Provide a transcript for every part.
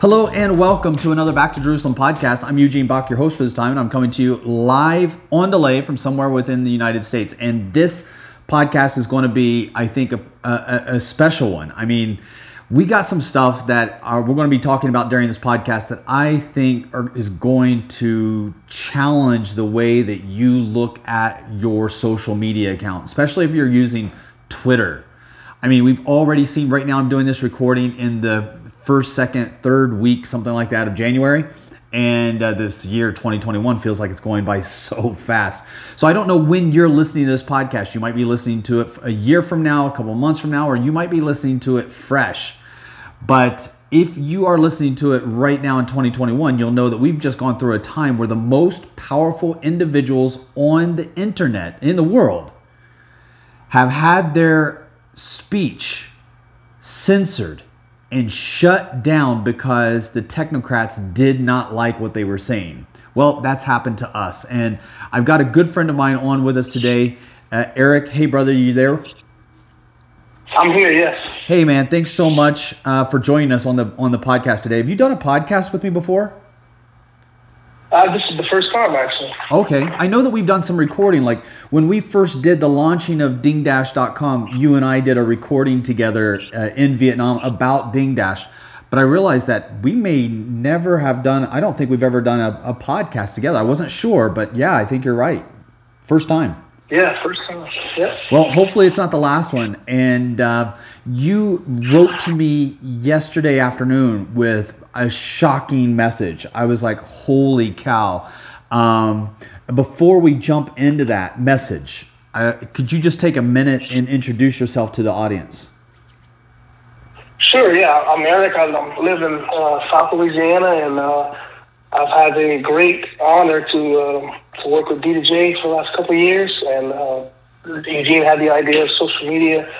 Hello and welcome to another Back to Jerusalem podcast. I'm Eugene Bach, your host for this time, and I'm coming to you live on delay from somewhere within the United States. And this podcast is going to be, I think, a, a, a special one. I mean, we got some stuff that are, we're going to be talking about during this podcast that I think are, is going to challenge the way that you look at your social media account, especially if you're using Twitter. I mean, we've already seen right now, I'm doing this recording in the first, second, third week, something like that of January. And uh, this year, 2021, feels like it's going by so fast. So I don't know when you're listening to this podcast. You might be listening to it a year from now, a couple months from now, or you might be listening to it fresh. But if you are listening to it right now in 2021, you'll know that we've just gone through a time where the most powerful individuals on the internet in the world have had their speech censored and shut down because the technocrats did not like what they were saying. Well, that's happened to us. And I've got a good friend of mine on with us today. Uh, Eric, hey brother, you there? I'm here, yes. Hey man, thanks so much uh, for joining us on the on the podcast today. Have you done a podcast with me before? Uh, this is the first time, actually. Okay, I know that we've done some recording. Like when we first did the launching of DingDash.com, you and I did a recording together uh, in Vietnam about DingDash. But I realized that we may never have done. I don't think we've ever done a, a podcast together. I wasn't sure, but yeah, I think you're right. First time. Yeah, first time. Yeah. Well, hopefully it's not the last one. And uh, you wrote to me yesterday afternoon with a shocking message. I was like, holy cow. Um, before we jump into that message, uh, could you just take a minute and introduce yourself to the audience? Sure, yeah. I'm Eric. I live in uh, South Louisiana, and uh, I've had the great honor to uh, to work with B2J for the last couple of years. And uh, Eugene had the idea of social media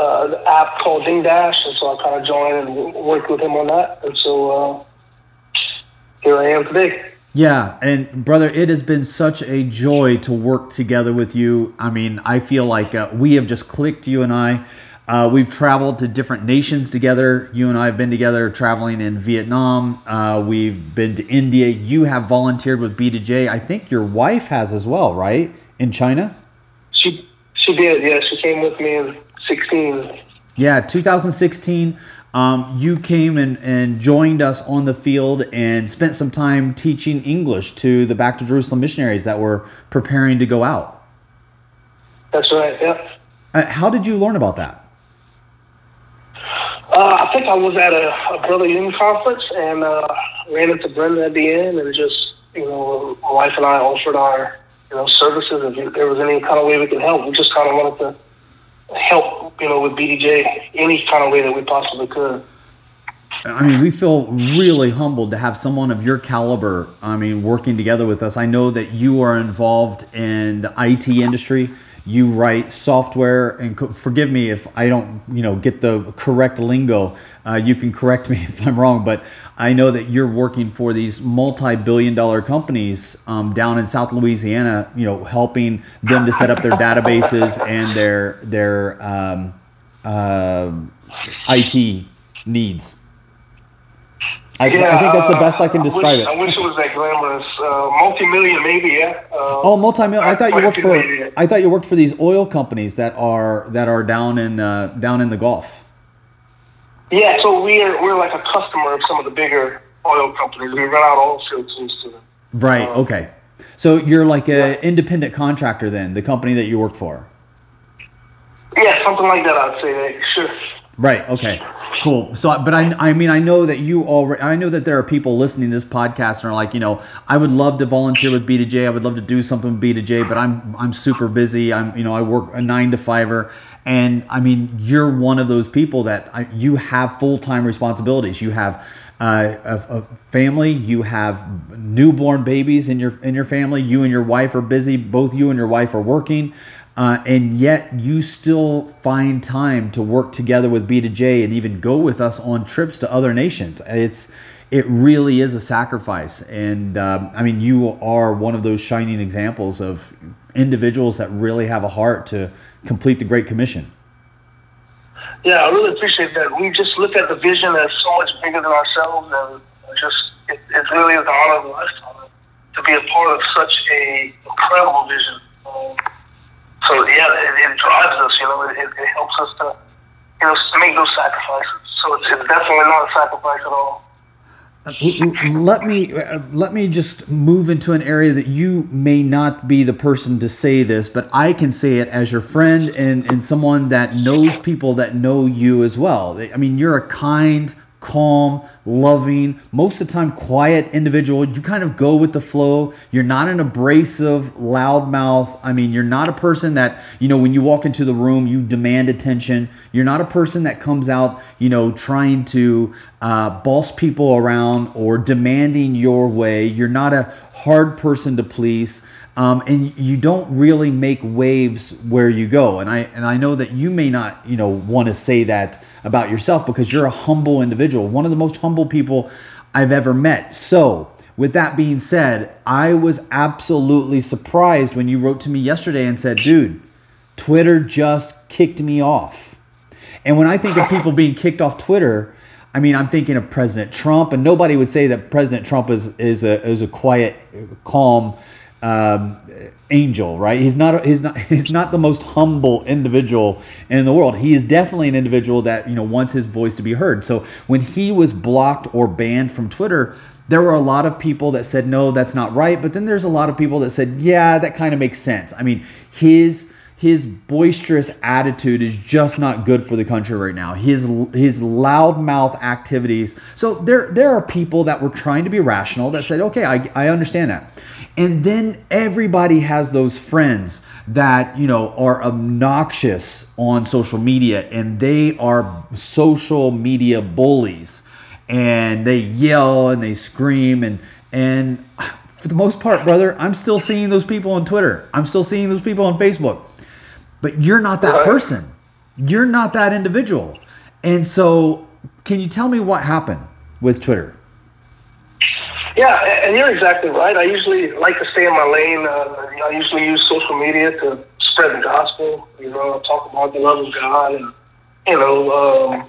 uh, the app called Ding Dash, and so I kind of joined and w- worked with him on that. And so uh, here I am today. Yeah, and brother, it has been such a joy to work together with you. I mean, I feel like uh, we have just clicked, you and I. Uh, we've traveled to different nations together. You and I have been together traveling in Vietnam. Uh, we've been to India. You have volunteered with B2J. I think your wife has as well, right? In China? She she did, yeah. She came with me 16. Yeah, 2016. Um, you came and, and joined us on the field and spent some time teaching English to the Back to Jerusalem missionaries that were preparing to go out. That's right, yeah. Uh, how did you learn about that? Uh, I think I was at a, a Brother Union conference and uh, ran into Brenda at the end and just, you know, my wife and I offered our, you know, services. If there was any kind of way we could help, we just kind of wanted to help, you know, with B2J any kind of way that we possibly could. I mean, we feel really humbled to have someone of your caliber. I mean, working together with us. I know that you are involved in the IT industry. You write software, and co- forgive me if I don't, you know, get the correct lingo. Uh, you can correct me if I'm wrong, but I know that you're working for these multi-billion-dollar companies um, down in South Louisiana. You know, helping them to set up their databases and their their um, uh, IT needs. I, I think that's the best I can describe wish, it. I wish it was that glamorous. Uh, multi-million, maybe, yeah. Uh, Oh, multi-million! I thought you worked for. million. I thought you worked for these oil companies that are that are down in uh, down in the Gulf. Yeah, so we're we're like a customer of some of the bigger oil companies. We run out oil field tools to them. Right. Okay. So you're like a independent contractor then, the company that you work for. Yeah, something like that. I'd say. Sure. Right. Okay. Cool. So, but I, I mean, I know that you already, I know that there are people listening to this podcast and are like, you know, I would love to volunteer with B2J. I would love to do something with B2J, but I'm, I'm super busy. I'm, you know, I work a nine to fiver. And I mean, you're one of those people that I, you have full time responsibilities. You have uh, a, a family. You have newborn babies in your in your family. You and your wife are busy. Both you and your wife are working. Uh, and yet you still find time to work together with B2J and even go with us on trips to other nations. It's it really is a sacrifice, and um, I mean you are one of those shining examples of individuals that really have a heart to complete the Great Commission. Yeah, I really appreciate that. We just look at the vision as so much bigger than ourselves, and just it, it really is an honor to be a part of such a incredible vision. Um, so yeah, it, it, drives us. You know, it, it, helps us to you know make those sacrifices. So it's, it's definitely not a sacrifice at all. Let me uh, let me just move into an area that you may not be the person to say this, but I can say it as your friend and, and someone that knows people that know you as well. I mean, you're a kind, calm, loving, most of the time quiet individual. You kind of go with the flow. You're not an abrasive, loudmouth. I mean, you're not a person that, you know, when you walk into the room, you demand attention. You're not a person that comes out, you know, trying to uh, boss people around or demanding your way. You're not a hard person to please. Um, and you don't really make waves where you go. And I and I know that you may not, you know, want to say that about yourself because you're a humble individual, one of the most humble people I've ever met. So, with that being said, I was absolutely surprised when you wrote to me yesterday and said, "Dude, Twitter just kicked me off." And when I think of people being kicked off Twitter, I mean, I'm thinking of President Trump, and nobody would say that President Trump is is a is a quiet, calm um, angel, right? He's not he's not he's not the most humble individual in the world. He is definitely an individual that you know wants his voice to be heard. So when he was blocked or banned from Twitter, there were a lot of people that said no, that's not right. But then there's a lot of people that said yeah, that kind of makes sense. I mean, his his boisterous attitude is just not good for the country right now. His his loudmouth activities. So there there are people that were trying to be rational that said, okay, I, I understand that. And then everybody has those friends that, you know, are obnoxious on social media and they are social media bullies and they yell and they scream and and for the most part, brother, I'm still seeing those people on Twitter. I'm still seeing those people on Facebook. But you're not that person. You're not that individual. And so, can you tell me what happened with Twitter? Yeah, and you're exactly right. I usually like to stay in my lane. Uh, I usually use social media to spread the gospel. You know, talk about the love of God, and you know, um,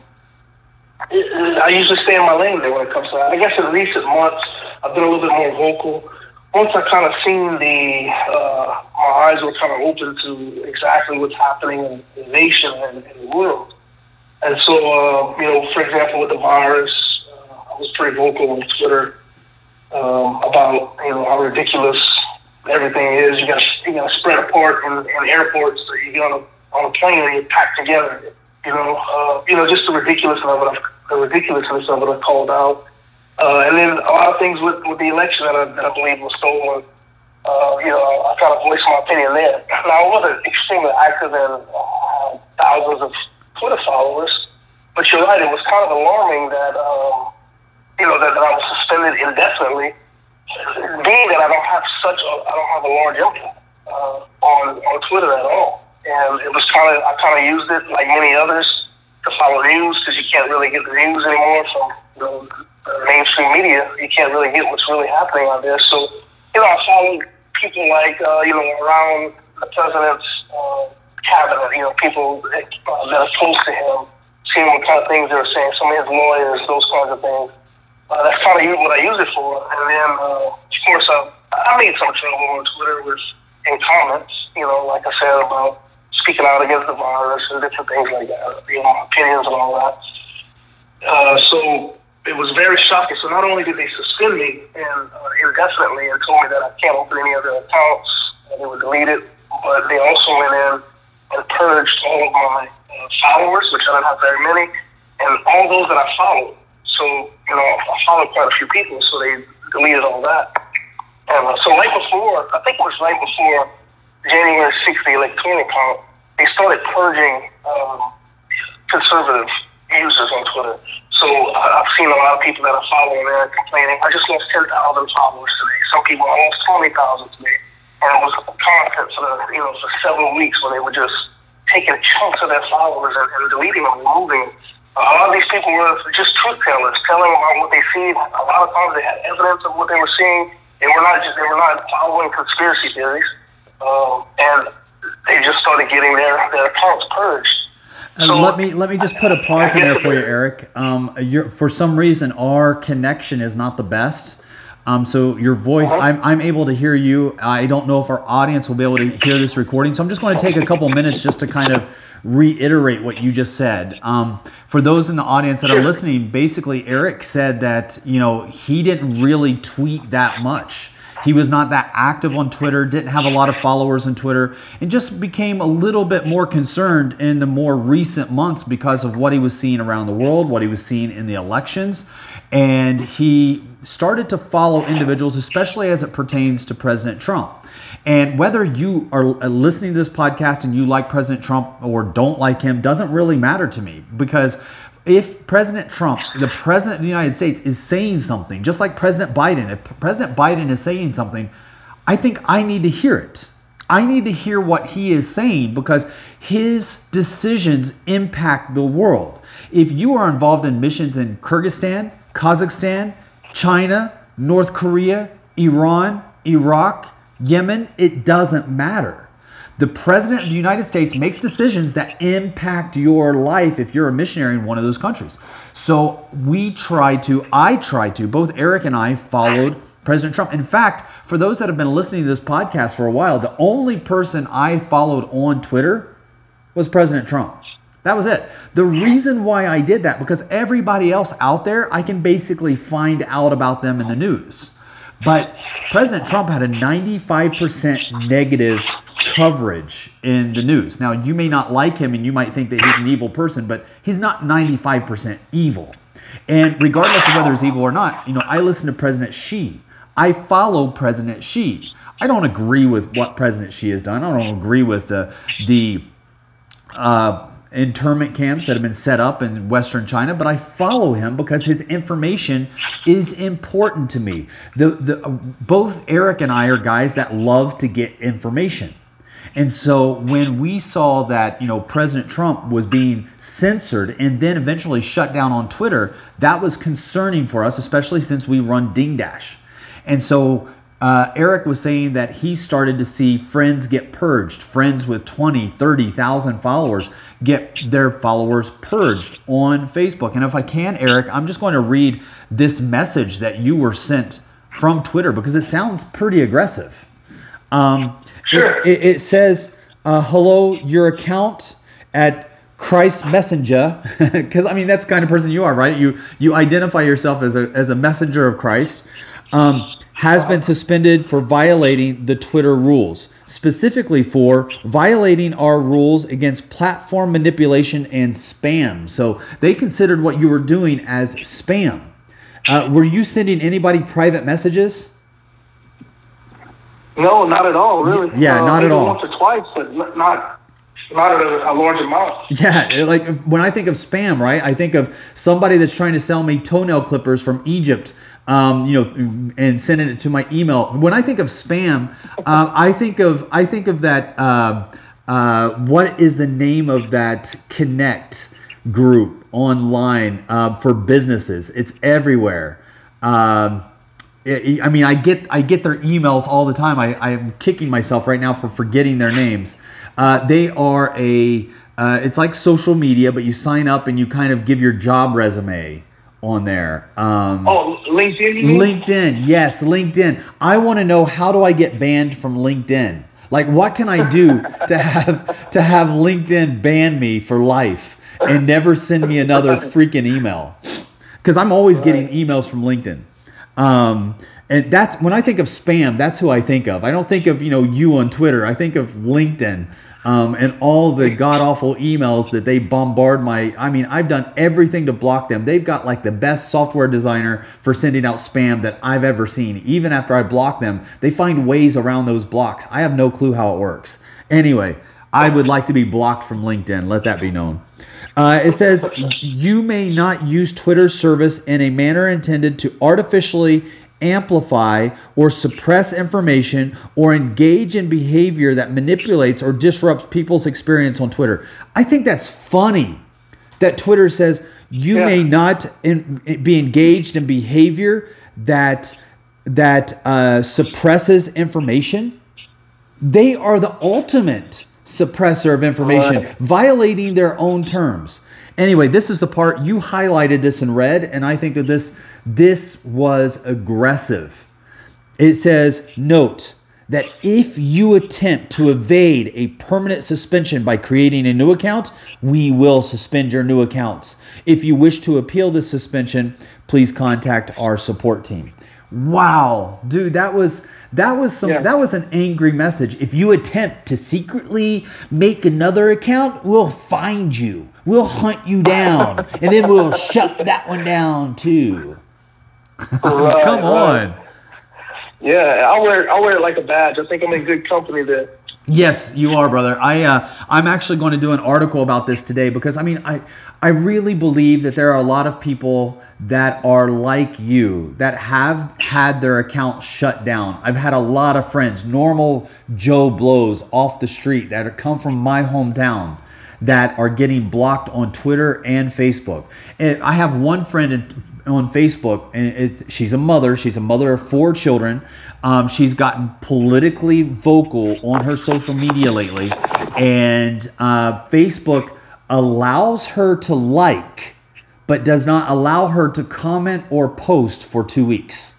I usually stay in my lane there when it comes to that. I guess in recent months, I've been a little bit more vocal. Once I kind of seen the, uh, my eyes were kind of open to exactly what's happening in the nation and in the world. And so, uh, you know, for example, with the virus, uh, I was pretty vocal on Twitter um, about you know how ridiculous everything is. You got you got spread apart in, in airports. So you get on a on a plane and you pack together. You know, uh, you know, just the ridiculousness of it. The ridiculousness of it. I called out, uh, and then a lot of things with, with the election that I, that I believe was stolen. Uh, you know, I kind of voiced my opinion there. Now, I wasn't extremely active in uh, thousands of Twitter followers, but you're right. It was kind of alarming that. Um, you know, that, that I was suspended indefinitely, being that I don't have such a, I don't have a large impact uh, on on Twitter at all, and it was kind of I kind of used it like many others to follow news because you can't really get the news anymore from you know, mainstream media. You can't really get what's really happening out there. So you know, I followed people like uh, you know around the president's uh, cabinet. You know, people that, uh, that are close to him, seeing what kind of things they were saying. Some of his lawyers, those kinds of things. Uh, that's kind of what I use it for. And then, uh, of course, uh, I made some trouble on Twitter with in comments. You know, like I said about speaking out against the virus and different things like that. You know, opinions and all that. Uh, so it was very shocking. So not only did they suspend me and uh, indefinitely and told me that I can't open any other accounts, and they were deleted, but they also went in and purged all of my uh, followers, which I don't have very many and all those that I followed. So you know, I followed quite a few people, so they deleted all that. And uh, so right before, I think it was right before January 6th, the electronic count, they started purging um, conservative users on Twitter. So I- I've seen a lot of people that are following there complaining. I just lost 10,000 followers today. Some people almost 20,000 today. And it was constant for the, you know, for several weeks where they were just taking chunks of their followers and, and deleting them, removing. A lot of these people were just truth tellers, telling about what they see. A lot of times they had evidence of what they were seeing. They were not just they were not following conspiracy theories, um, and they just started getting their their accounts purged. Uh, So- let me let me just put a pause in there for you, Eric. Um, you're, for some reason, our connection is not the best. Um, so your voice, I'm, I'm able to hear you. I don't know if our audience will be able to hear this recording. So I'm just going to take a couple minutes just to kind of reiterate what you just said. Um, for those in the audience that are listening, basically Eric said that you know he didn't really tweet that much. He was not that active on Twitter, didn't have a lot of followers on Twitter, and just became a little bit more concerned in the more recent months because of what he was seeing around the world, what he was seeing in the elections. And he started to follow individuals, especially as it pertains to President Trump. And whether you are listening to this podcast and you like President Trump or don't like him doesn't really matter to me because if President Trump, the president of the United States, is saying something, just like President Biden, if President Biden is saying something, I think I need to hear it. I need to hear what he is saying because his decisions impact the world. If you are involved in missions in Kyrgyzstan, Kazakhstan, China, North Korea, Iran, Iraq, Yemen, it doesn't matter. The president of the United States makes decisions that impact your life if you're a missionary in one of those countries. So we try to, I try to, both Eric and I followed President Trump. In fact, for those that have been listening to this podcast for a while, the only person I followed on Twitter was President Trump. That was it. The reason why I did that, because everybody else out there, I can basically find out about them in the news. But President Trump had a 95% negative coverage in the news. Now, you may not like him and you might think that he's an evil person, but he's not 95% evil. And regardless of whether he's evil or not, you know, I listen to President Xi. I follow President Xi. I don't agree with what President Xi has done. I don't agree with the the uh, internment camps that have been set up in Western China, but I follow him because his information is important to me. The the both Eric and I are guys that love to get information. And so when we saw that, you know, President Trump was being censored and then eventually shut down on Twitter, that was concerning for us, especially since we run Ding Dash. And so uh, Eric was saying that he started to see friends get purged, friends with 20, 30,000 followers get their followers purged on Facebook. And if I can, Eric, I'm just going to read this message that you were sent from Twitter because it sounds pretty aggressive. Um, Sure. it, it, says, uh, hello, your account at Christ Messenger, because I mean that's the kind of person you are, right? You you identify yourself as a as a messenger of Christ. Um, has been suspended for violating the Twitter rules, specifically for violating our rules against platform manipulation and spam. So they considered what you were doing as spam. Uh, were you sending anybody private messages? No, not at all, really. Yeah, Uh, not at all. Once or twice, but not not a, a large amount. Yeah, like when I think of spam, right? I think of somebody that's trying to sell me toenail clippers from Egypt, um, you know, and sending it to my email. When I think of spam, uh, I think of I think of that. Uh, uh, what is the name of that Connect group online uh, for businesses? It's everywhere. Um, I I mean, I get I get their emails all the time. I, I am kicking myself right now for forgetting their names. Uh, they are a uh, it's like social media, but you sign up and you kind of give your job resume on there. Um, Oh, LinkedIn. LinkedIn, yes, LinkedIn. I want to know how do I get banned from LinkedIn? Like, what can I do to have to have LinkedIn ban me for life and never send me another freaking email? Because I'm always getting emails from LinkedIn. Um, and that's when I think of spam, that's who I think of. I don't think of you know you on Twitter. I think of LinkedIn. um, and all the god awful emails that they bombard my. I mean, I've done everything to block them. They've got like the best software designer for sending out spam that I've ever seen. Even after I block them, they find ways around those blocks. I have no clue how it works. Anyway, I would like to be blocked from LinkedIn. Let that be known. Uh, it says you may not use Twitter's service in a manner intended to artificially amplify or suppress information or engage in behavior that manipulates or disrupts people's experience on Twitter. I think that's funny that Twitter says you Yeah. may not in, be engaged in behavior that that uh, suppresses information. They are the ultimate suppressor of information, Right. violating their own terms. Anyway, this is the part you highlighted this in red, and I think that this this was aggressive. It says, note that if you attempt to evade a permanent suspension by creating a new account, we will suspend your new accounts. If you wish to appeal this suspension, please contact our support team. Wow, dude, that was that was some Yeah. that was an angry message. If you attempt to secretly make another account, we'll find you. We'll hunt you down, and then we'll shut that one down too. Right, Come right. on. Yeah, I'll wear I'll wear it like a badge. I think I'm in good company there. Yes, you are, brother. I uh, I'm actually going to do an article about this today because I mean I I really believe that there are a lot of people that are like you that have had their account shut down. I've had a lot of friends, normal Joe blows off the street that come from my hometown that are getting blocked on Twitter and Facebook. And I have one friend in, on Facebook, and it, she's a mother. She's a mother of four children. Um, she's gotten politically vocal on her social media lately, and uh, Facebook allows her to like, but does not allow her to comment or post for two weeks.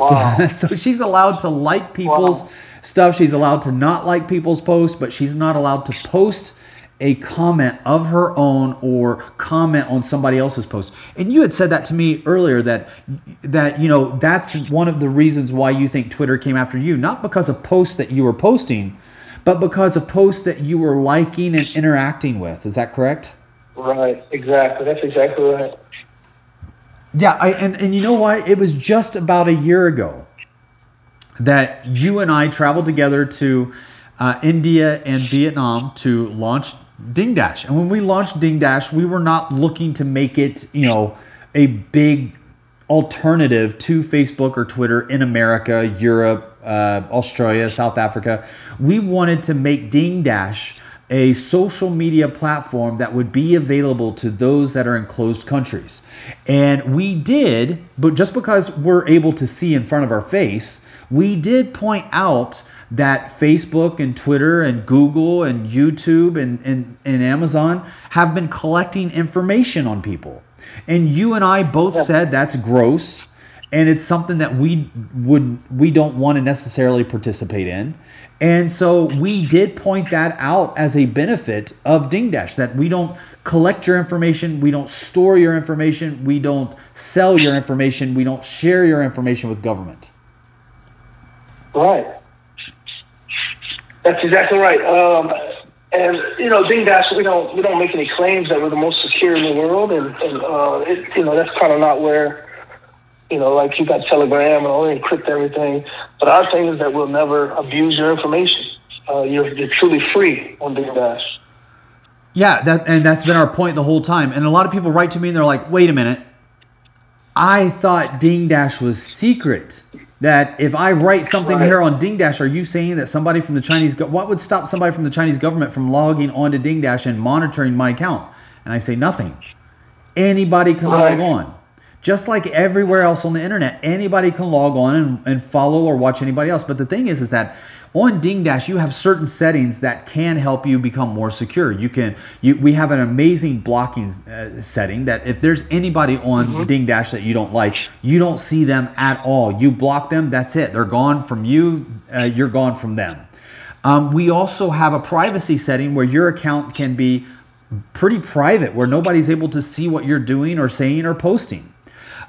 So, so she's allowed to like people's Wow. stuff. She's allowed to not like people's posts, but she's not allowed to post a comment of her own or comment on somebody else's post. And you had said that to me earlier that that you know that's one of the reasons why you think Twitter came after you, not because of posts that you were posting, but because of posts that you were liking and interacting with. Is that correct? Right, exactly. That's exactly right. Yeah, I and, and you know why? It was just about a year ago that you and I traveled together to uh, India and Vietnam to launch Ding Dash. And when we launched Ding Dash, we were not looking to make it, you know, a big alternative to Facebook or Twitter in America, Europe, uh, Australia, South Africa. We wanted to make Ding Dash a social media platform that would be available to those that are in closed countries. And we did, but just because we're able to see in front of our face, we did point out that Facebook and Twitter and Google and YouTube and, and, and Amazon have been collecting information on people. And you and I both said that's gross and it's something that we would we don't want to necessarily participate in. And so we did point that out as a benefit of Ding Dash that we don't collect your information, we don't store your information, we don't sell your information, we don't share your information with government. Right. That's exactly right. Um, and you know, Ding Dash, we don't we don't make any claims that we're the most secure in the world, and, and uh, it, you know that's kind of not where you know, like you got Telegram and all encrypt everything. But our thing is that we'll never abuse your information. Uh, you're you're truly free on Ding Dash. Yeah, that and that's been our point the whole time. And a lot of people write to me and they're like, "Wait a minute. I thought Ding Dash was secret. That if I write something Right. here on Ding Dash, are you saying that somebody from the Chinese go- what would stop somebody from the Chinese government from logging onto Ding Dash and monitoring my account?" And I say nothing. Anybody can Right. log on. Just like everywhere else on the internet, anybody can log on and, and follow or watch anybody else. But the thing is, is that on Ding Dash, you have certain settings that can help you become more secure. You can, you, we have an amazing blocking uh, setting that if there's anybody on Ding Dash that you don't like, you don't see them at all. You block them, that's it. They're gone from you. Uh, you're gone from them. Um, we also have a privacy setting where your account can be pretty private, where nobody's able to see what you're doing or saying or posting.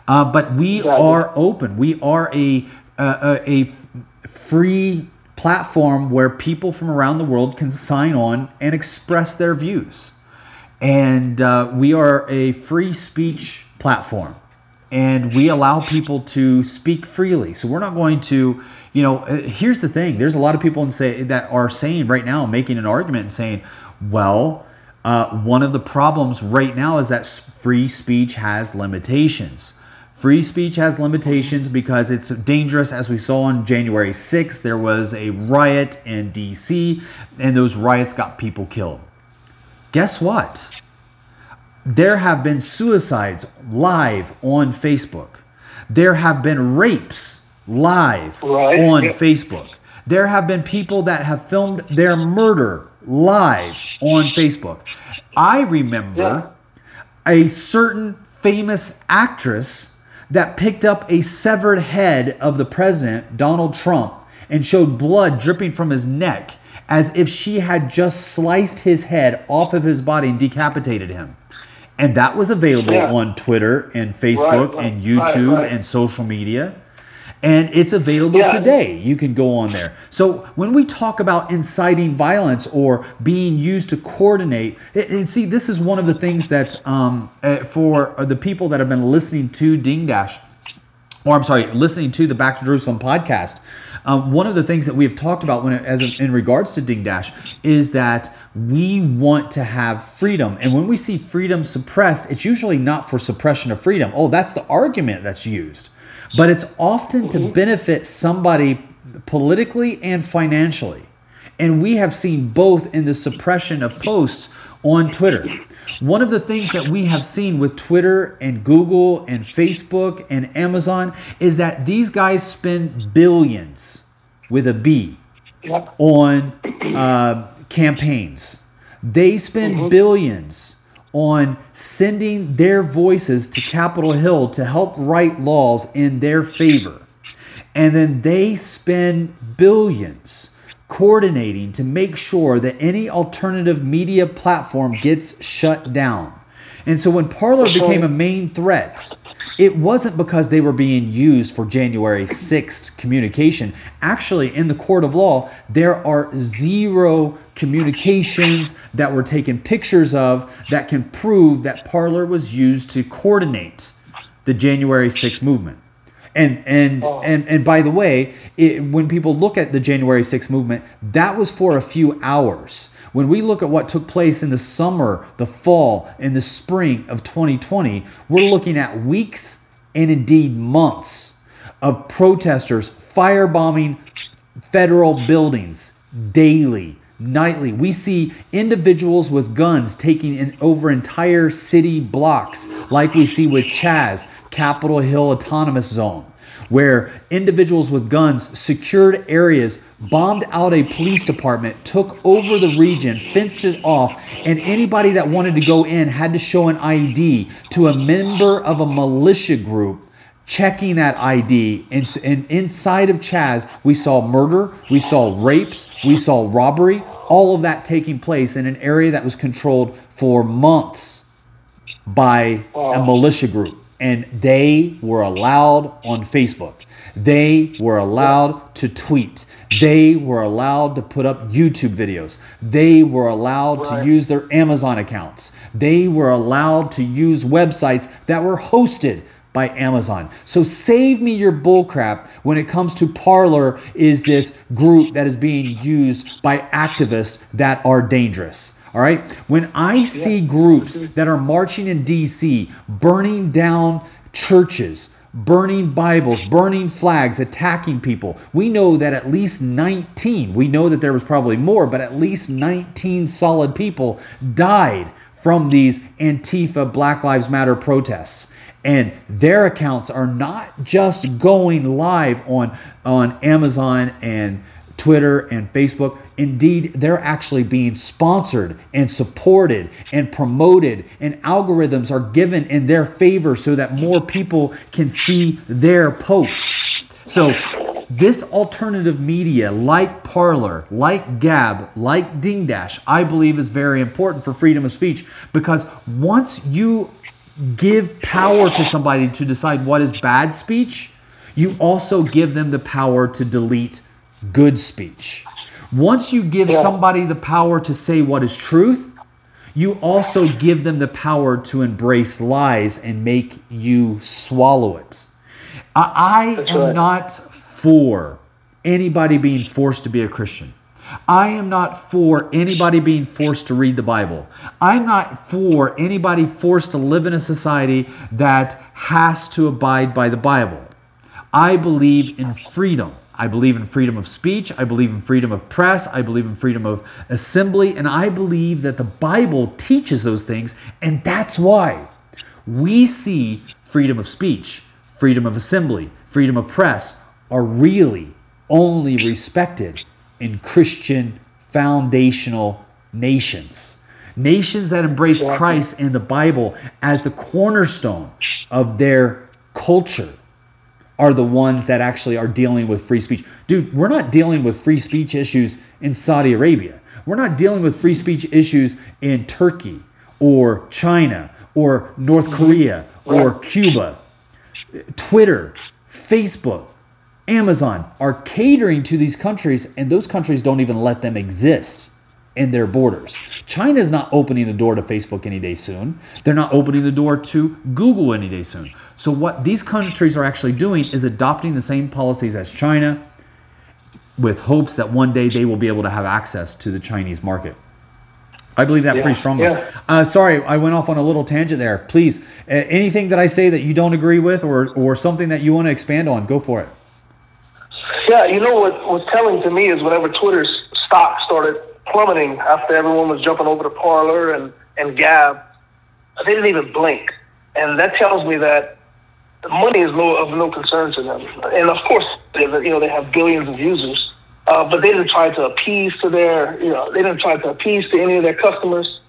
Uh, but we Exactly. are open. We are a a free platform where people from around the world can sign on and express their views. And uh, we are a free speech platform and we allow people to speak freely. So we're not going to, you know, uh, here's the thing. There's a lot of people in say that are saying right now, making an argument and saying, well, uh, one of the problems right now is that free speech has limitations. Free speech has limitations because it's dangerous. As we saw on January 6th, there was a riot in DC, and those riots got people killed. Guess what? There have been suicides live on Facebook. There have been rapes live Right, on yeah. Facebook. There have been people that have filmed their murder live on Facebook. I remember a certain famous actress that picked up a severed head of the president, Donald Trump, and showed blood dripping from his neck as if she had just sliced his head off of his body and decapitated him. And that was available Yeah. on Twitter and Facebook Right, and right, right, YouTube right. and social media. And it's available Yeah. today. You can go on there. So when we talk about inciting violence or being used to coordinate, and- see, this is one of the things that um, uh, for the people that have been listening to Ding Dash, or I'm sorry, listening to the Back to Jerusalem podcast, um, one of the things that we have talked about when it, as in regards to Ding Dash is that we want to have freedom, and when we see freedom suppressed, it's usually not for suppression of freedom. Oh, that's the argument that's used, but it's often to benefit somebody politically and financially. And we have seen both in the suppression of posts on Twitter. One of the things that we have seen with Twitter and Google and Facebook and Amazon is that these guys spend billions with a B on uh, campaigns. They spend billions on sending their voices to Capitol Hill to help write laws in their favor. And then they spend billions coordinating to make sure that any alternative media platform gets shut down. And so when Parler became a main threat, it wasn't because they were being used for January 6th communication. Actually, in the court of law, there are zero communications that were taken pictures of that can prove that Parler was used to coordinate the January 6th movement. And and oh. and and by the way, it, when people look at the January 6th movement, that was for a few hours. When we look at what took place in the summer, the fall, and the spring of 2020, we're looking at weeks and indeed months of protesters firebombing federal buildings daily, nightly. We see individuals with guns taking in over entire city blocks, like we see with Chaz, Capitol Hill Autonomous Zone, where individuals with guns secured areas, bombed out a police department, took over the region, fenced it off, and anybody that wanted to go in had to show an ID to a member of a militia group checking that ID. And, and inside of Chaz, we saw murder, we saw rapes, we saw robbery, all of that taking place in an area that was controlled for months by a militia group. And they were allowed on Facebook. They were allowed to tweet. They were allowed to put up YouTube videos. They were allowed to use their Amazon accounts. They were allowed to use websites that were hosted by Amazon. So save me your bullcrap when it comes to Parler is this group that is being used by activists that are dangerous. All right? When I see groups that are marching in DC, burning down churches, burning Bibles, burning flags, attacking people. We know that at least 19, we know that there was probably more, but at least 19 solid people died from these Antifa Black Lives Matter protests. And their accounts are not just going live on, on Amazon and Twitter and Facebook. Indeed, they're actually being sponsored and supported and promoted, and algorithms are given in their favor so that more people can see their posts. So, this alternative media, like Parler, like Gab, like Dingdash, I believe is very important for freedom of speech because once you give power to somebody to decide what is bad speech, you also give them the power to delete good speech. Once you give Yeah. somebody the power to say what is truth, you also give them the power to embrace lies and make you swallow it. I, I am right. not for anybody being forced to be a Christian. I am not for anybody being forced to read the Bible. I'm not for anybody forced to live in a society that has to abide by the Bible. I believe in freedom. I believe in freedom of speech. I believe in freedom of press. I believe in freedom of assembly. And I believe that the Bible teaches those things. And that's why we see freedom of speech, freedom of assembly, freedom of press are really only respected in Christian foundational nations. Nations that embrace Christ and the Bible as the cornerstone of their culture are the ones that actually are dealing with free speech. Dude, we're not dealing with free speech issues in Saudi Arabia. We're not dealing with free speech issues in Turkey or China or North mm-hmm. Korea or Cuba. Twitter, Facebook, Amazon are catering to these countries, and those countries don't even let them exist in their borders. China is not opening the door to Facebook any day soon. They're not opening the door to Google any day soon. So, what these countries are actually doing is adopting the same policies as China with hopes that one day they will be able to have access to the Chinese market. I believe that pretty strongly. yeah. Uh, sorry, I went off on a little tangent there. Please, anything that I say that you don't agree with or, or something that you want to expand on, go for it. Yeah, you know what was telling to me is whenever Twitter's stock started plummeting after everyone was jumping over to Parler and, and Gab, they didn't even blink. And that tells me that the money is no, of no concern to them. And of course, they, you know, they have billions of users, uh, but they didn't try to appease to their, you know, they didn't try to appease to any of their customers.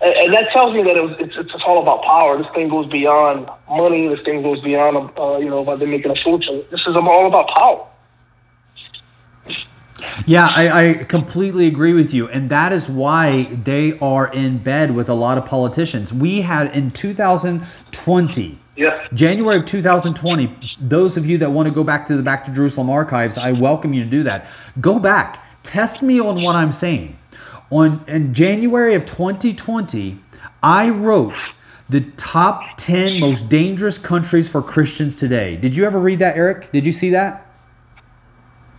And, and that tells me that it was, it's, it's all about power. This thing goes beyond money. This thing goes beyond, uh, you know, about them making a fortune. This is all about power. Yeah, I, I completely agree with you. And that is why they are in bed with a lot of politicians. We had in 2020, Yeah. January of 2020, those of you that want to go back to the Back to Jerusalem archives, I welcome you to do that. Go back, test me on what I'm saying. On in January of 2020, I wrote the top 10 most dangerous countries for Christians today. Did you ever read that, Eric? Did you see that?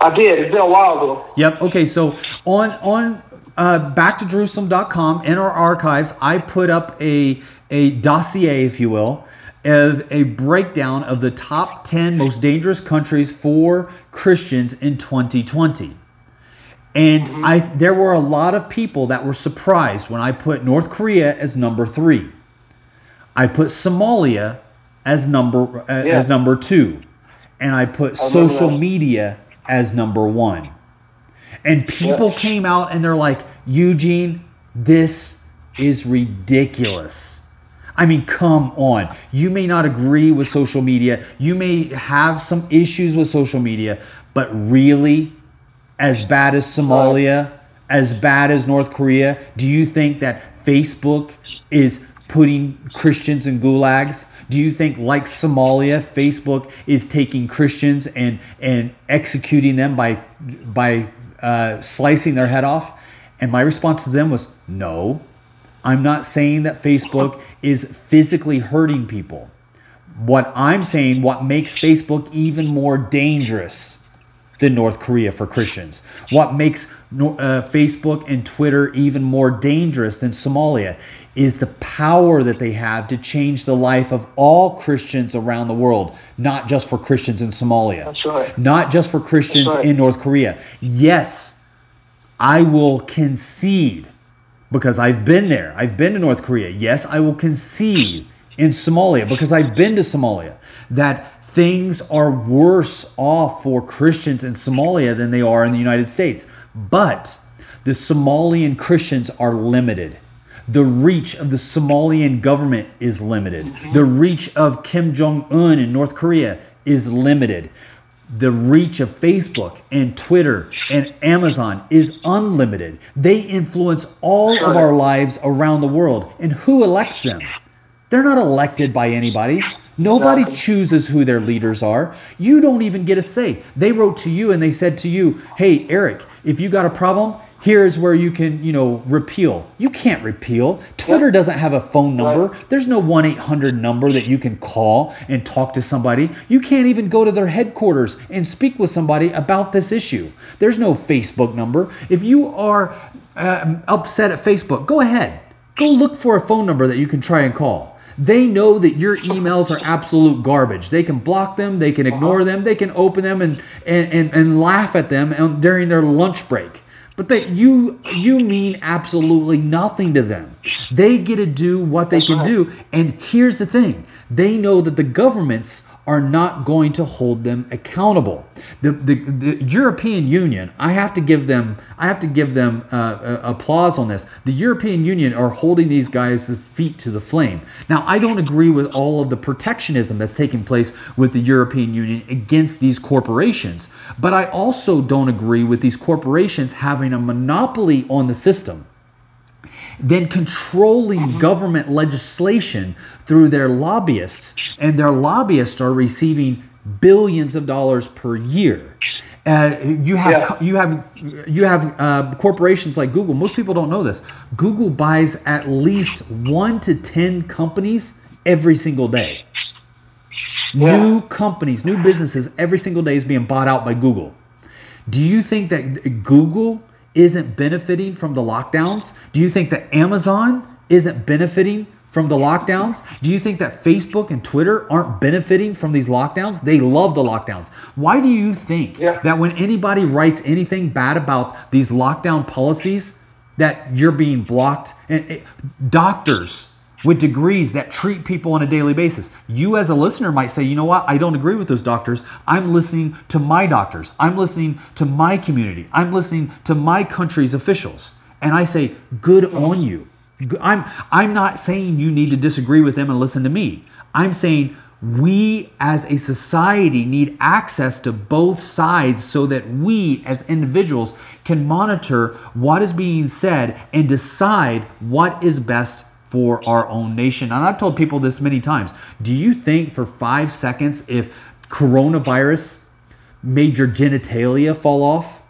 I did. It's been a while ago. Yep. Okay. So on on uh, backtojerusalem.com in our archives, I put up a a dossier, if you will, of a breakdown of the top ten most dangerous countries for Christians in 2020. And I there were a lot of people that were surprised when I put North Korea as number three. I put Somalia as number uh, Yeah. as number two, and I put remember social that. media as number one. And people came out and they're like, Eugene, this is ridiculous. I mean, come on. You may not agree with social media, you may have some issues with social media, but really, as bad as Somalia, as bad as North Korea, do you think that Facebook is putting Christians in gulags? Do you think, like Somalia, Facebook is taking Christians and and executing them by by uh, slicing their head off? And my response to them was no. I'm not saying that Facebook is physically hurting people. What I'm saying, what makes Facebook even more dangerous than North Korea for Christians, what makes uh, Facebook and Twitter even more dangerous than Somalia, is the power that they have to change the life of all Christians around the world, not just for Christians in Somalia, That's right. not just for Christians right. in North Korea. Yes, I will concede because I've been there. I've been to North Korea. Yes, I will concede in Somalia because I've been to Somalia that things are worse off for Christians in Somalia than they are in the United States. But the Somalian Christians are limited. The reach of the Somalian government is limited. Mm-hmm. The reach of Kim Jong un in North Korea is limited the reach of Facebook and Twitter and Amazon is unlimited. They influence all of our lives around the world. And who elects them? They're not elected by anybody. Nobody chooses who their leaders are. You don't even get a say. They wrote to you and they said to you, "Hey, Eric, if you got a problem, here's where you can, you know, repeal." You can't repeal. Twitter doesn't have a phone number. There's no 1-800 number that you can call and talk to somebody. You can't even go to their headquarters and speak with somebody about this issue. There's no Facebook number. If you are um, upset at Facebook, go ahead. Go look for a phone number that you can try and call. They know that your emails are absolute garbage. They can block them, they can ignore them, they can open them and and, and, and laugh at them during their lunch break. But that you you mean absolutely nothing to them. They get to do what they can do. And here's the thing. They know that the governments are not going to hold them accountable. The, the, the European Union, I have to give them, I have to give them uh, uh, applause on this. The European Union are holding these guys' feet to the flame. Now, I don't agree with all of the protectionism that's taking place with the European Union against these corporations, but I also don't agree with these corporations having a monopoly on the system then controlling government legislation through their lobbyists, and their lobbyists are receiving billions of dollars per year. Uh, you have Yeah. you have you have uh, corporations like Google. Most people don't know this. Google buys at least one to ten companies every single day. New companies, new businesses every single day is being bought out by Google. Do you think that Google isn't benefiting from the lockdowns? Do you think that Amazon isn't benefiting from the lockdowns? Do you think that Facebook and Twitter aren't benefiting from these lockdowns? They love the lockdowns. Why do you think Yeah. that when anybody writes anything bad about these lockdown policies, that you're being blocked? And it, doctors with degrees that treat people on a daily basis. You, as a listener, might say, you know what? I don't agree with those doctors. I'm listening to my doctors. I'm listening to my community. I'm listening to my country's officials. And I say, good on you. I'm, I'm not saying you need to disagree with them and listen to me. I'm saying we as a society need access to both sides so that we as individuals can monitor what is being said and decide what is best for our own nation. And I've told people this many times. Do you think for five seconds, if coronavirus made your genitalia fall off,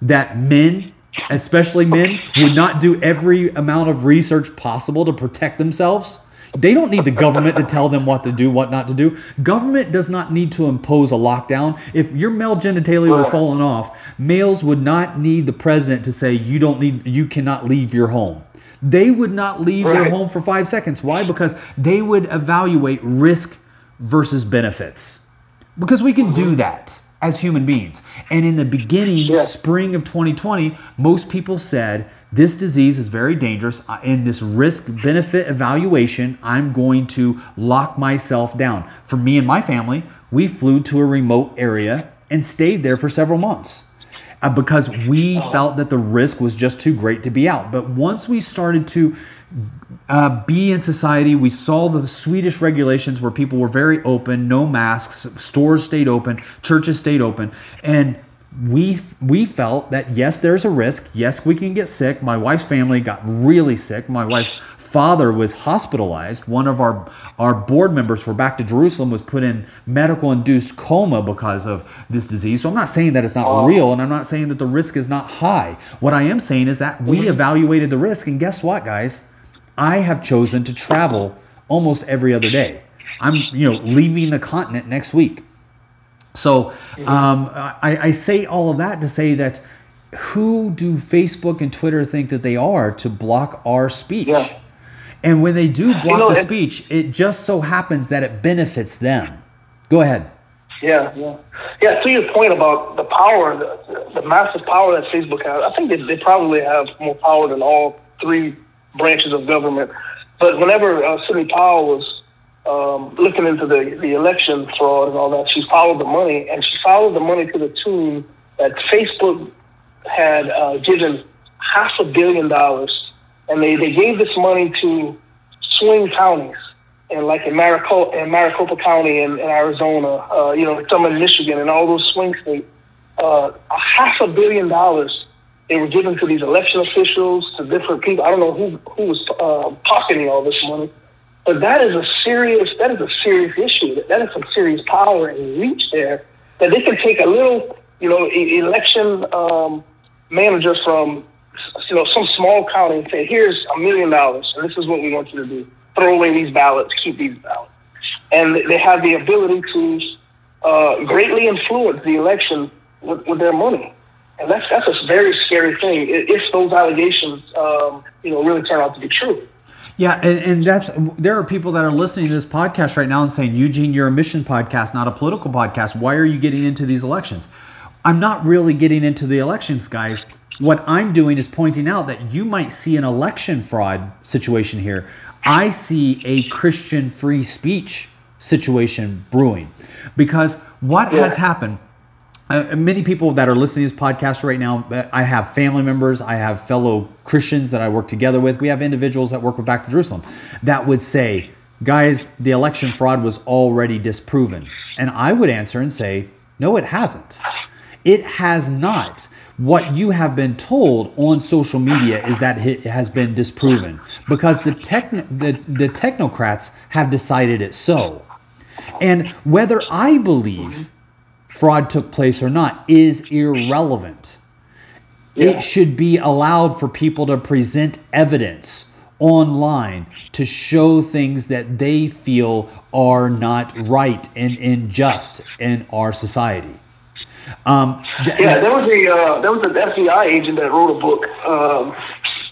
that men, especially men, would not do every amount of research possible to protect themselves? They don't need the government to tell them what to do, what not to do. Government does not need to impose a lockdown. If your male genitalia was falling off, males would not need the president to say you don't need you cannot leave your home. They would not leave their home for 5 seconds. Why? Because they would evaluate risk versus benefits. Because we can do that as human beings. And in the beginning, Yeah. spring of 2020, most people said this disease is very dangerous. In this risk benefit evaluation, I'm going to lock myself down. For me and my family, we flew to a remote area and stayed there for several months uh, because we felt that the risk was just too great to be out. But once we started to uh, be in society, we saw the Swedish regulations where people were very open, no masks, stores stayed open, churches stayed open, and we we felt that yes, there's a risk. Yes, we can get sick. My wife's family got really sick. My wife's father was hospitalized. One of our our board members for Back to Jerusalem was put in medical induced coma because of this disease. So I'm not saying that it's not real, and I'm not saying that the risk is not high. What I am saying is that we mm-hmm. evaluated the risk, and guess what, guys? I have chosen to travel almost every other day. I'm, you know, leaving the continent next week. So um, I, I say all of that to say that who do Facebook and Twitter think that they are to block our speech? Yeah. And when they do block know, the it- speech, it just so happens that it benefits them. Go ahead. Yeah, yeah, yeah. To your point about the power, the, the massive power that Facebook has, I think they, they probably have more power than all three branches of government. But whenever uh, Sidney Powell was um, looking into the, the election fraud and all that, she followed the money, and she followed the money to the tune that Facebook had uh, given half a billion dollars, and they, they gave this money to swing counties and like in Maricopa, in Maricopa County in, in Arizona, uh, you know, some in Michigan and all those swing states, uh, a half a billion dollars they were given to these election officials, to different people. I don't know who who was uh, pocketing all this money, But that is a serious that is a serious issue. That is some serious power and reach there that they can take a little, you know, election um, manager from you know some small county and say, "Here's a million dollars, and this is what we want you to do. Throw away these ballots, keep these ballots." And they have the ability to uh, greatly influence the election with, with their money. And that's that's a very scary thing if those allegations, um, you know, really turn out to be true. Yeah, and, and that's there are people that are listening to this podcast right now and saying, Eugene, you're a mission podcast, not a political podcast. Why are you getting into these elections? I'm not really getting into the elections, guys. What I'm doing is pointing out that you might see an election fraud situation here. I see a Christian free speech situation brewing because what has happened uh, many people that are listening to this podcast right now, I have family members, I have fellow Christians that I work together with. We have individuals that work with Back to Jerusalem that would say, guys, the election fraud was already disproven. And I would answer and say, no, it hasn't. It has not. What you have been told on social media is that it has been disproven because the, techn- the, the technocrats have decided it so. And whether I believe fraud took place or not is irrelevant. It should be allowed for people to present evidence online to show things that they feel are not right and unjust in our society. Um, th- Yeah, there was a uh, there was an FBI agent that wrote a book um,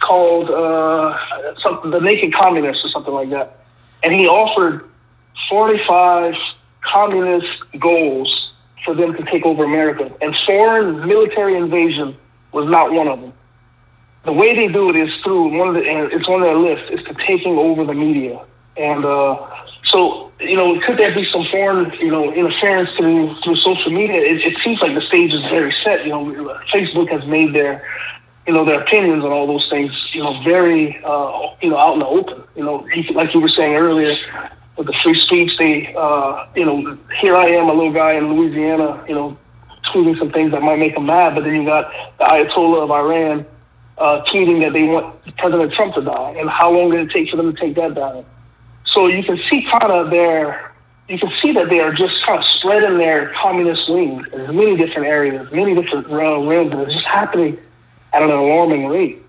called uh, something, "The Naked Communist" or something like that, and he offered forty five communist goals for them to take over America, and foreign military invasion was not one of them. The way they do it is through one of the and it's on their list is to taking over the media, and uh, so you know could there be some foreign you know interference through through social media? It, it seems like the stage is very set. You know, Facebook has made their you know their opinions on all those things you know very uh, you know out in the open. You know, like you were saying earlier with the free speech, they uh, you know here I am a little guy in Louisiana, you know, tweeting some things that might make them mad, but then you got the Ayatollah of Iran uh, tweeting that they want President Trump to die, and how long did it take for them to take that down? So you can see kind of their, you can see that they are just kind of spreading their communist wings in many different areas, many different realms, and it's just happening at an alarming rate.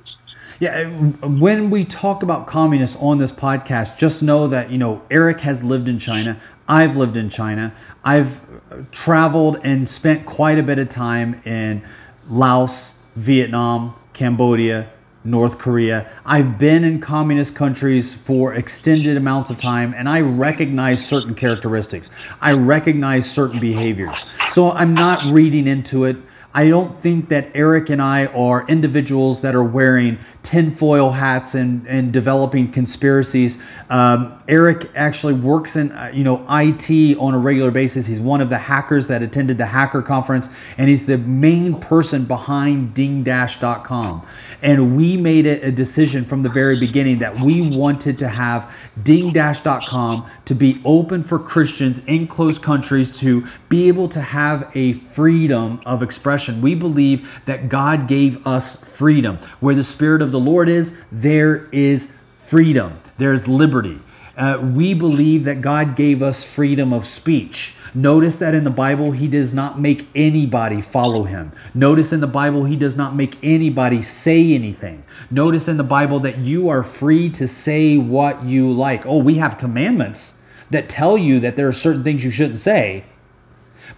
Yeah, when we talk about communists on this podcast, just know that, you know, Eric has lived in China. I've lived in China. I've uh, traveled and spent quite a bit of time in Laos, Vietnam, Cambodia, North Korea. I've been in communist countries for extended amounts of time and I recognize certain characteristics. I recognize certain behaviors. So I'm not reading into it. I don't think that Eric and I are individuals that are wearing tinfoil hats and, and developing conspiracies. Um, Eric actually works in uh, you know IT on a regular basis. He's one of the hackers that attended the hacker conference, and he's the main person behind DingDash.com. And we made it a decision from the very beginning that we wanted to have DingDash.com to be open for Christians in closed countries to be able to have a freedom of expression. We believe that God gave us freedom. Where the Spirit of the Lord is, there is freedom, there's liberty. Uh, we believe that God gave us freedom of speech. Notice that in the Bible, He does not make anybody follow Him. Notice in the Bible, He does not make anybody say anything. Notice in the Bible that you are free to say what you like. Oh, we have commandments that tell you that there are certain things you shouldn't say,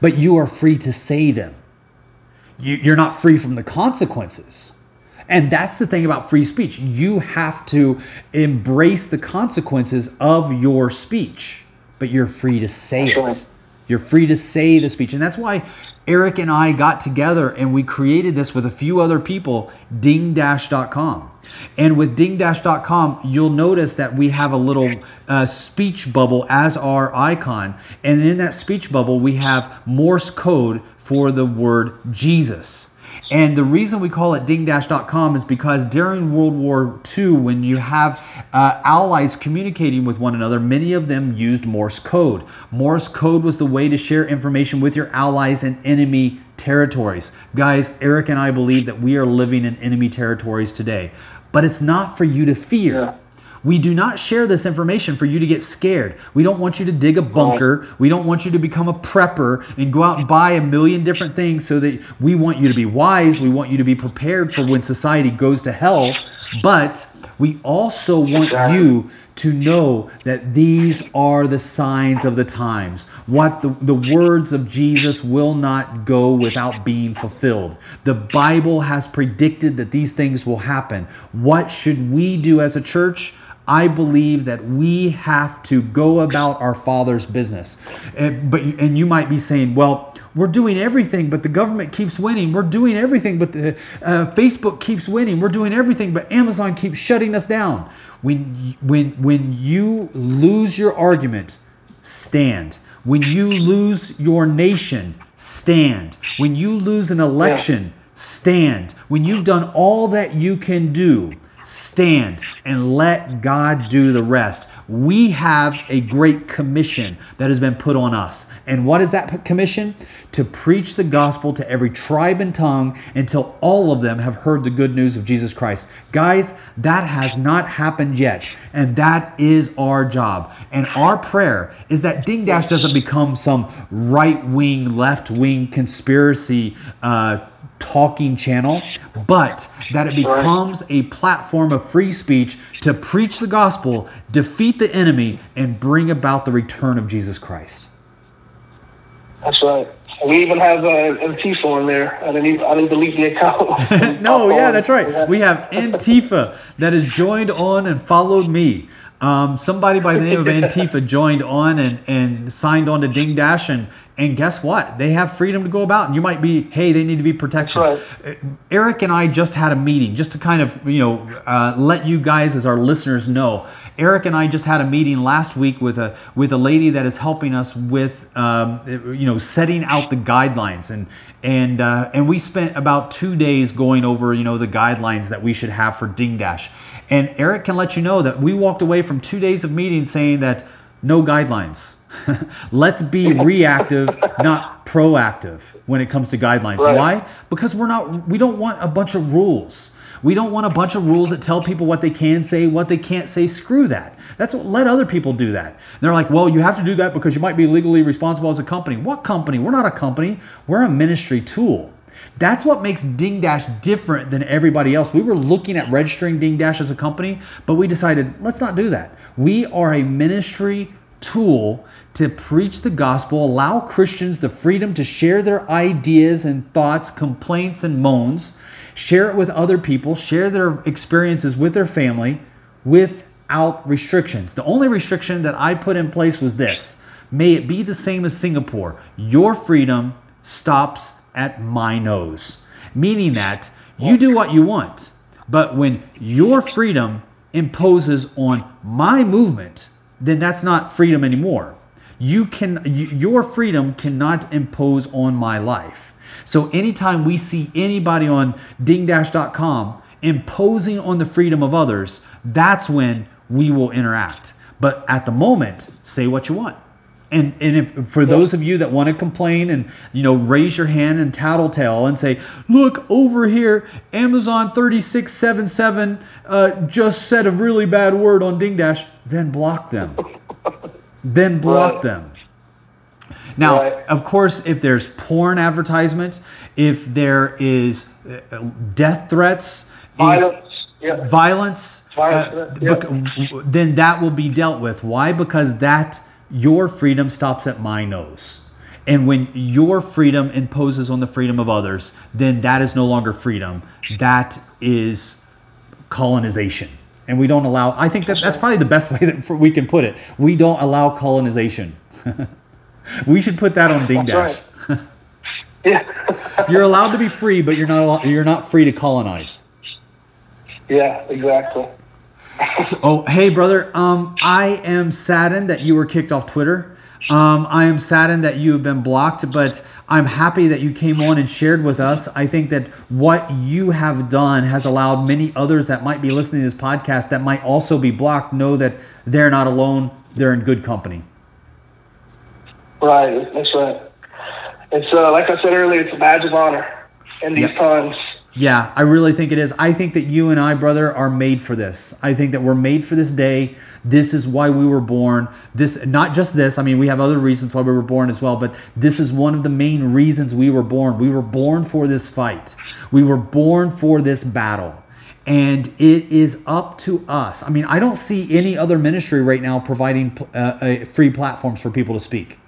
but you are free to say them. You, you're not free from the consequences. And that's the thing about free speech. You have to embrace the consequences of your speech, but you're free to say it. You're free to say the speech. And that's why Eric and I got together and we created this with a few other people, dingdash.com. And with dingdash.com, you'll notice that we have a little uh, speech bubble as our icon. And in that speech bubble, we have Morse code for the word Jesus. And the reason we call it dingdash.com is because during World War II, when you have uh, allies communicating with one another, many of them used Morse code. Morse code was the way to share information with your allies in enemy territories. Guys, Eric and I believe that we are living in enemy territories today, but it's not for you to fear. We do not share this information for you to get scared. We don't want you to dig a bunker. We don't want you to become a prepper and go out and buy a million different things so that we want you to be wise. We want you to be prepared for when society goes to hell. But we also want you to know that these are the signs of the times. What the, the words of Jesus will not go without being fulfilled. The Bible has predicted that these things will happen. What should we do as a church? I believe that we have to go about our Father's business. And, but and you might be saying, well, we're doing everything, but the government keeps winning. We're doing everything, but the uh, Facebook keeps winning. We're doing everything, but Amazon keeps shutting us down. When when when you lose your argument, stand. When you lose your nation, stand. When you lose an election, stand. When you've done all that you can do, stand and let God do the rest. We have a great commission that has been put on us. And what is that commission? To preach the gospel to every tribe and tongue until all of them have heard the good news of Jesus Christ. Guys, that has not happened yet. And that is our job. And our prayer is that Ding Dash doesn't become some right wing, left wing conspiracy. Uh, talking channel, but that it becomes a platform of free speech to preach the gospel, defeat the enemy, and bring about the return of Jesus Christ. That's right. We even have uh, Antifa on there. I didn't, even, I didn't delete the account. no, yeah, that's right. We have Antifa that has joined on and followed me. Um, somebody by the name of Antifa joined on and, and signed on to Ding Dash, and and guess what? They have freedom to go about, and you might be, hey, they need to be protection. Right. Uh, Eric and I just had a meeting, just to kind of you know uh, let you guys as our listeners know. Eric and I just had a meeting last week with a with a lady that is helping us with um, you know setting out the guidelines and and uh, and we spent about two days going over you know the guidelines that we should have for Ding Dash. And Eric can let you know that we walked away from two days of meetings saying that no guidelines. Let's be reactive, not proactive when it comes to guidelines. Right. Why? Because we're not we don't want a bunch of rules. We don't want a bunch of rules that tell people what they can say, what they can't say. Screw that. That's what let other people do that. they're like, well, you have to do that because you might be legally responsible as a company. What company? We're not a company. We're a ministry tool. That's what makes Ding Dash different than everybody else. We were looking at registering Ding Dash as a company, but we decided let's not do that. We are a ministry tool to preach the gospel, allow Christians the freedom to share their ideas and thoughts, complaints and moans, share it with other people, share their experiences with their family without restrictions. The only restriction that I put in place was this may it be the same as Singapore. Your freedom stops at my nose, meaning that you do what you want. But when your freedom imposes on my movement, then that's not freedom anymore. You can you, your freedom cannot impose on my life. So anytime we see anybody on dingdash.com imposing on the freedom of others, that's when we will interact. But at the moment, say what you want. And, and if, for those of you that want to complain and you know raise your hand and tattletale and say, look over here, Amazon 3677 uh, just said a really bad word on Ding Dash, then block them. then block Right. them. Now, Right. of course, if there's porn advertisement, if there is uh, death threats, if- Violence. Yeah. violence, Violence, uh, yeah. then that will be dealt with. Why? Because that your freedom stops at my nose. And when your freedom imposes on the freedom of others, then that is no longer freedom. That is colonization. And we don't allow, I think that that's probably the best way that we can put it. We don't allow colonization. we should put that on Ding Dash. That's Yeah. You're allowed to be free, but you're not allowed, you're not free to colonize. yeah, exactly. So, oh, hey, brother. Um, I am saddened that you were kicked off Twitter. Um, I am saddened that you have been blocked, but I'm happy that you came on and shared with us. I think that what you have done has allowed many others that might be listening to this podcast that might also be blocked know that they're not alone. They're in good company. Right. That's right. It's uh, like I said earlier. It's a badge of honor in these Yep. times Yeah, I really think it is. I think that you and I, brother, are made for this. I think that we're made for this day. This is why we were born. This not just this. I mean, we have other reasons why we were born as well, but this is one of the main reasons we were born. We were born for this fight. We were born for this battle. And it is up to us. I mean, I don't see any other ministry right now providing uh, uh, free platforms for people to speak.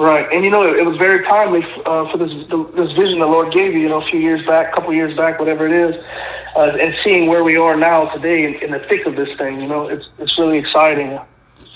Right, and you know, it, it was very timely uh, for this this vision the Lord gave you, you know, a few years back, a couple years back, whatever it is, uh, and seeing where we are now today in, in the thick of this thing, you know, it's it's really exciting.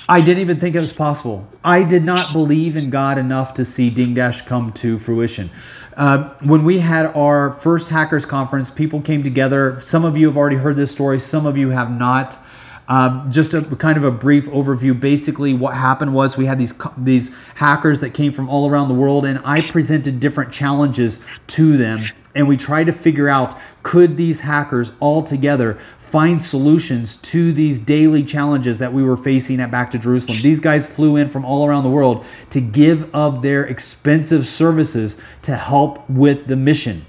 I didn't even think it was possible. I did not believe in God enough to see Ding Dash come to fruition. Uh, when we had our first hackers conference, people came together. Some of you have already heard this story, some of you have not. Um, just a kind of a brief overview. Basically, what happened was we had these these hackers that came from all around the world, and I presented different challenges to them, and we tried to figure out could these hackers all together find solutions to these daily challenges that we were facing at Back to Jerusalem. These guys flew in from all around the world to give of their expensive services to help with the mission.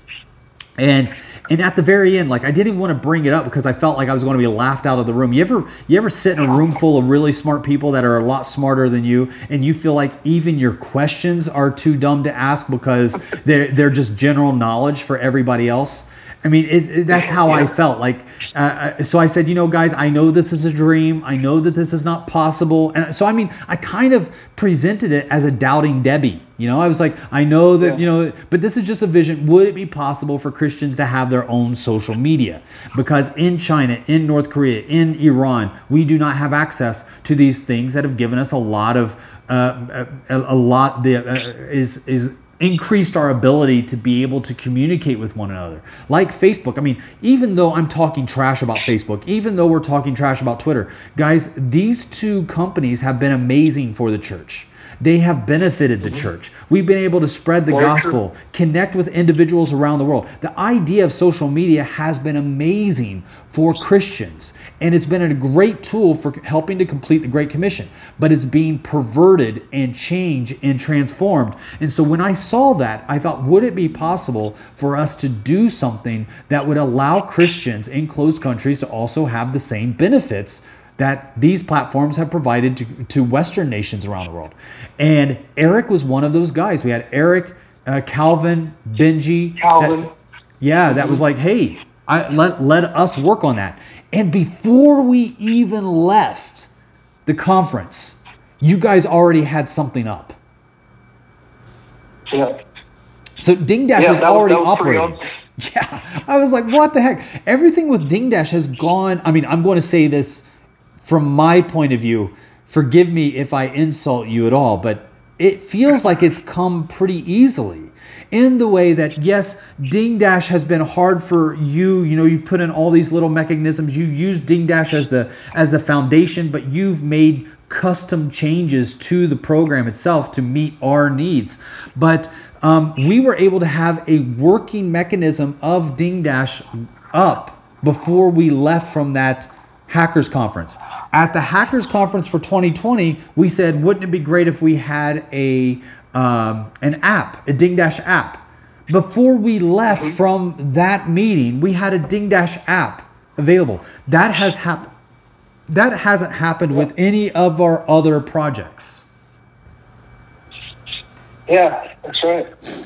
And and at the very end, like I didn't want to bring it up because I felt like I was going to be laughed out of the room. You ever you ever sit in a room full of really smart people that are a lot smarter than you, and you feel like even your questions are too dumb to ask because they're they're just general knowledge for everybody else. I mean, it, it, that's how I felt. Like, uh, uh, so I said, you know, guys, I know this is a dream. I know that this is not possible. And so, I mean, I kind of presented it as a doubting Debbie. You know, I was like, I know that, yeah. you know, but this is just a vision. Would it be possible for Christians to have their own social media? Because in China, in North Korea, in Iran, we do not have access to these things that have given us a lot of, uh, a, a, lot, the, uh, is, is, increased our ability to be able to communicate with one another. Like Facebook. I mean, even though I'm talking trash about Facebook, even though we're talking trash about Twitter, guys, these two companies have been amazing for the church. They have benefited the mm-hmm. church. We've been able to spread the gospel, connect with individuals around the world. The idea of social media has been amazing for Christians, and it's been a great tool for helping to complete the Great Commission. But it's being perverted and changed and transformed. And so when I saw that, I thought, would it be possible for us to do something that would allow Christians in closed countries to also have the same benefits that these platforms have provided to, to Western nations around the world. And Eric was one of those guys. We had Eric, uh, Calvin, Benji. Calvin. Yeah, that was like, hey, I, let, let us work on that. And before we even left the conference, you guys already had something up. Yeah. So Ding Dash yeah, was already was, operating. Yeah, I was like, what the heck? Everything with Ding Dash has gone. I mean, I'm going to say this from my point of view, forgive me if I insult you at all, but it feels like it's come pretty easily in the way that yes ding dash has been hard for you. You know you've put in all these little mechanisms. You use ding dash as the as the foundation but you've made custom changes to the program itself to meet our needs. But um, we were able to have a working mechanism of ding dash up before we left from that Hackers Conference. At the Hackers Conference for 2020, we said, wouldn't it be great if we had a um, an app, a Ding Dash app? Before we left from that meeting, we had a Ding Dash app available. That has happened. That hasn't happened with any of our other projects. Yeah, that's right.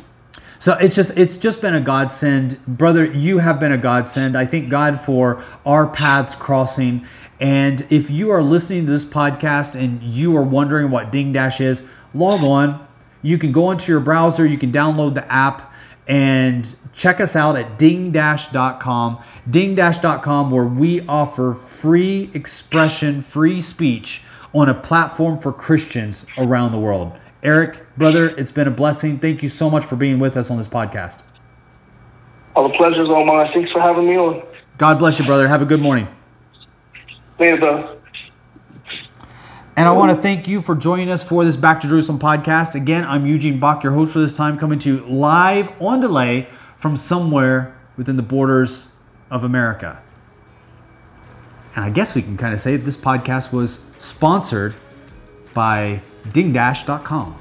So it's just it's just been a godsend, brother. You have been a godsend. I thank God for our paths crossing. And if you are listening to this podcast and you are wondering what Ding Dash is, log on. You can go into your browser. You can download the app and check us out at ding-dash.com. Ding-dash.com, where we offer free expression, free speech on a platform for Christians around the world. Eric, brother, it's been a blessing. Thank you so much for being with us on this podcast. All the pleasure's all mine. Thanks for having me on. God bless you, brother. Have a good morning. Later, brother. And I want to thank you for joining us for this Back to Jerusalem podcast. Again, I'm Eugene Bach, your host for this time, coming to you live on delay from somewhere within the borders of America. And I guess we can kind of say that this podcast was sponsored by dingdash.com.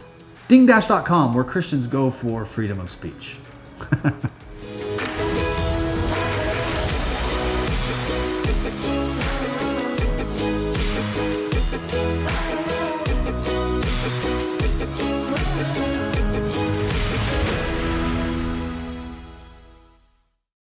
Dingdash.com, where Christians go for freedom of speech.